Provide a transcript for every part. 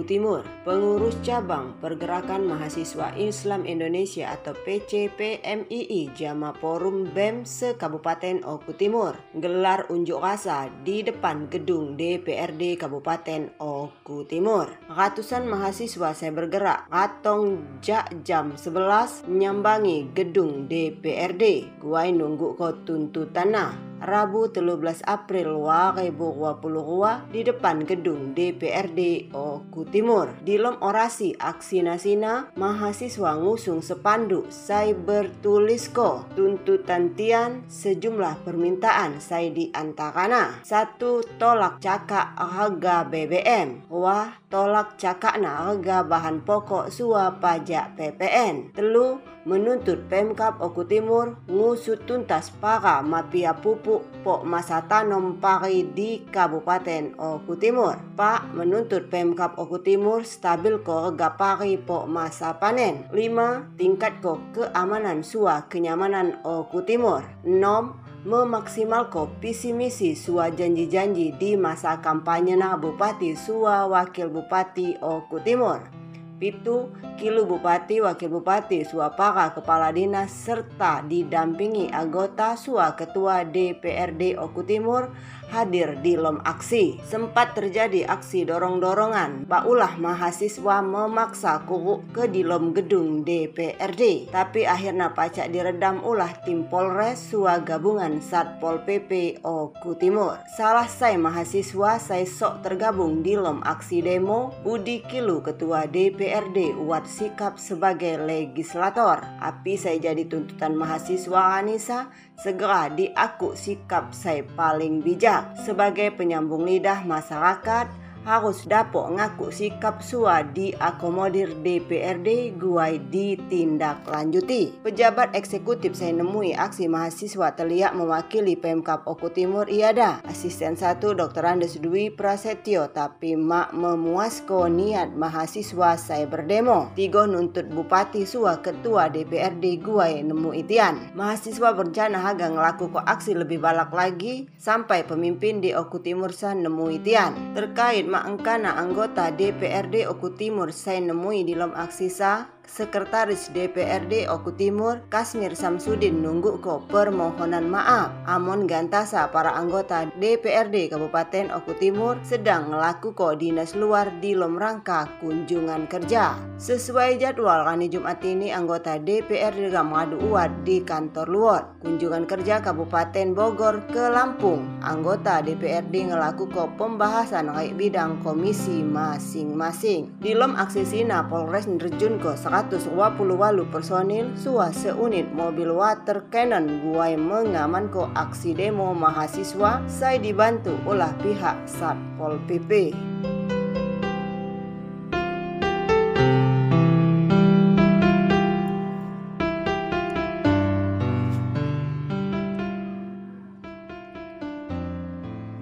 Oku Timur, pengurus cabang Pergerakan Mahasiswa Islam Indonesia atau PCPMII Jama Forum BEM se-Kabupaten Oku Timur gelar unjuk rasa di depan gedung DPRD Kabupaten Oku Timur. Ratusan mahasiswa saya bergerak atong jak jam 11 menyambangi gedung DPRD. Guai nunggu ko tuntutanna Rabu 13 April 2022 di depan gedung DPRD Oku Timur. Di lom orasi aksi nasina, mahasiswa ngusung sepanduk saya bertulis ko tuntutan tian sejumlah permintaan saya di antarana. Satu tolak cakak harga BBM. Wah tolak cakakna harga bahan pokok sua pajak PPN. Telu menuntut Pemkap Oku Timur ngusut tuntas para mafia pupuk pok masa tanam pari di Kabupaten Oku Timur. Pak menuntut Pemkap Oku Timur stabil ko pari pok masa panen. 5. Tingkat ko keamanan sua kenyamanan Oku Timur. 6 memaksimalkan visi misi sua janji-janji di masa kampanye na Bupati sua Wakil Bupati Oku Timur. Pitu, Kilu Bupati, Wakil Bupati, Suapaka, Kepala Dinas, serta didampingi anggota Sua Ketua DPRD Oku Timur hadir di lom aksi. Sempat terjadi aksi dorong-dorongan, baulah mahasiswa memaksa kuku ke di lom gedung DPRD. Tapi akhirnya pacak diredam ulah tim Polres Sua Gabungan Satpol PP Oku Timur. Salah saya mahasiswa saya sok tergabung di lom aksi demo Budi Kilu Ketua DPRD uat sikap sebagai legislator. Api saya jadi tuntutan mahasiswa Anissa segera diaku sikap saya paling bijak sebagai penyambung lidah masyarakat harus dapok ngaku sikap sua diakomodir DPRD guai ditindaklanjuti. Pejabat eksekutif saya nemui aksi mahasiswa terlihat mewakili Pemkap Oku Timur iada. Asisten 1 Dr. Andes Dwi Prasetyo tapi mak memuasko niat mahasiswa saya berdemo. Tigo nuntut Bupati Sua Ketua DPRD guai nemu itian. Mahasiswa berencana haga ngelaku ko aksi lebih balak lagi sampai pemimpin di Oku Timur sa nemu itian. Terkait maengkana anggota DPRD Oku Timur saya nemui di lom aksisa Sekretaris DPRD Oku Timur Kasmir Samsudin nunggu ko permohonan maaf. Amon gantasa para anggota DPRD Kabupaten Oku Timur sedang ngelaku ko dinas luar di lom rangka kunjungan kerja. Sesuai jadwal kani Jumat ini anggota DPRD mengadu uat di kantor luar. Kunjungan kerja Kabupaten Bogor ke Lampung. Anggota DPRD ngelaku ko pembahasan kait bidang komisi masing-masing. Di lom aksi sina Polres nerjun ko 128 personil sua seunit mobil water cannon guai mengaman ko aksi demo mahasiswa saya dibantu oleh pihak Satpol PP.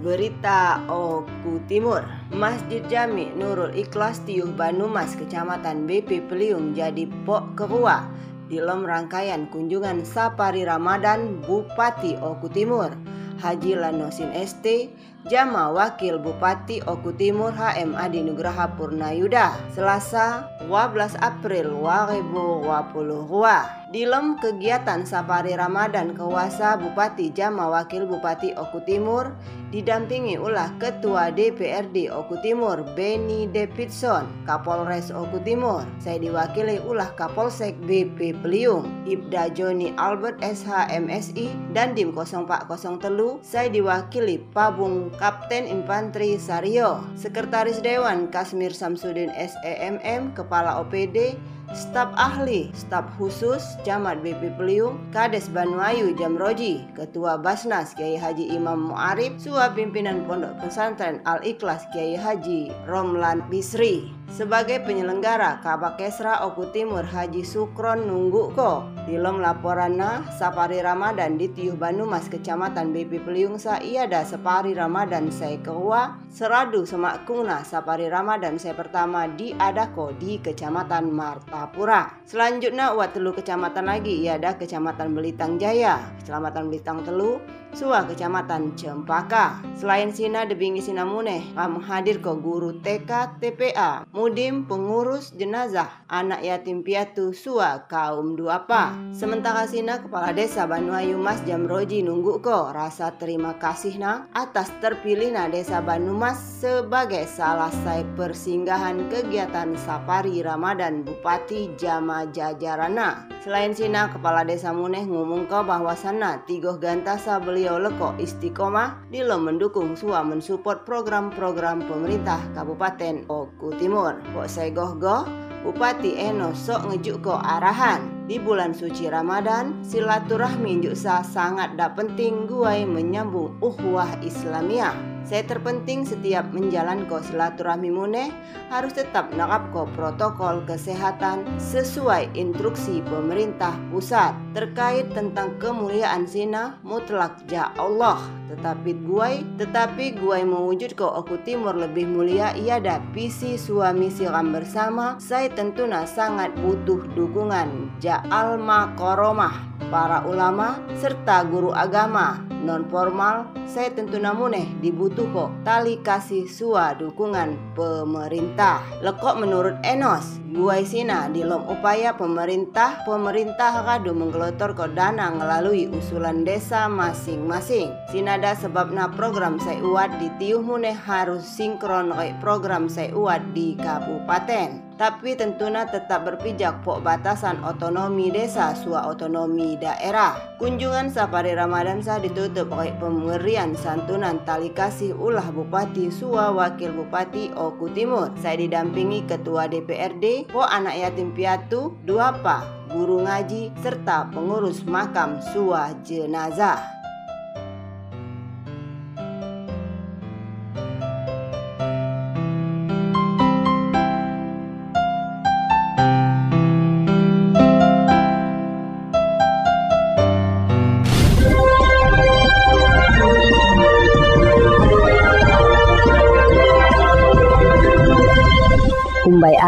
Berita Oku Timur. Masjid Jami Nurul Ikhlas Tiuh Banumas Kecamatan BP Peliung jadi pok kerua di lom rangkaian kunjungan Sapari Ramadan Bupati Oku Timur Haji Lanosin ST Jama Wakil Bupati Oku Timur HM Adi Nugraha Purnayuda Selasa 12 April 2022 Dilem kegiatan Sapari Ramadan Kewasa Bupati Jama Wakil Bupati Oku Timur didampingi ulah Ketua DPRD Oku Timur Benny Davidson, Kapolres Oku Timur. Saya diwakili ulah Kapolsek BP Beliung, Ibda Joni Albert SH MSI dan Dim 0403. Saya diwakili Pabung Kapten Infanteri Sario, Sekretaris Dewan Kasmir Samsudin SEMM, Kepala OPD staf ahli, staf khusus, Camat BP Peliung, Kades Banuayu Jamroji, Ketua Basnas Kiai Haji Imam Muarif, Sua Pimpinan Pondok Pesantren Al-Ikhlas Kiai Haji Romlan Bisri. Sebagai penyelenggara Kabak Kesra Oku Timur Haji Sukron Nunggu Ko Dilom laporanna Sapari Ramadan di Tiuh Banumas Kecamatan BP Peliung Sa Iada Sapari Ramadan saya Seradu Semakungna Sapari Ramadan saya pertama di Adako di Kecamatan Martapura. Selanjutnya Watelu Kecamatan lagi Iada Kecamatan Belitang Jaya. Kecamatan Belitang Telu Sua Kecamatan Cempaka. Selain Sina debingi Sinamune, hadir ke guru TK TPA, Mudim pengurus jenazah anak yatim piatu Sua kaum duapa. Sementara Sina Kepala Desa Banuayu Mas Jamroji nunggu ko rasa terima kasih na atas terpilihnya Desa Banumas sebagai salah satu persinggahan kegiatan Sapari Ramadan Bupati Jama Jajarana. Selain Sina Kepala Desa Muneh ngomong kau bahwa sana tiga gantasa beli beliau leko istiqomah lo mendukung sua mensupport program-program pemerintah Kabupaten Oku Timur. Kok saya goh-goh? Bupati Eno sok ngejuk ko arahan. Di bulan suci Ramadan silaturahmi juksa sangat dak penting guai menyambung uhwah Islamiyah saya terpenting setiap menjalan ko silaturahmi mune harus tetap nakap ko protokol kesehatan sesuai instruksi pemerintah pusat terkait tentang kemuliaan sina mutlak ja Allah. Tetapi guai, tetapi guai mewujud ko aku timur lebih mulia ia ada visi suami siram bersama. Saya tentunya sangat butuh dukungan ja alma koromah para ulama serta guru agama non formal saya tentu namuneh dibutuh kok tali kasih sua dukungan pemerintah. Lekok menurut Enos Guai Sina di lom upaya pemerintah pemerintah kado menggelotor ke dana melalui usulan desa masing-masing. Sinada sebabna program saya uat di tiuh muneh harus sinkron program saya uat di kabupaten tapi tentunya tetap berpijak pok batasan otonomi desa sua otonomi daerah. Kunjungan Safari Ramadan sah ditutup oleh pemberian santunan tali kasih ulah Bupati Sua Wakil Bupati Oku Timur. Saya didampingi Ketua DPRD, po anak yatim piatu, dua pa, guru ngaji, serta pengurus makam Sua jenazah.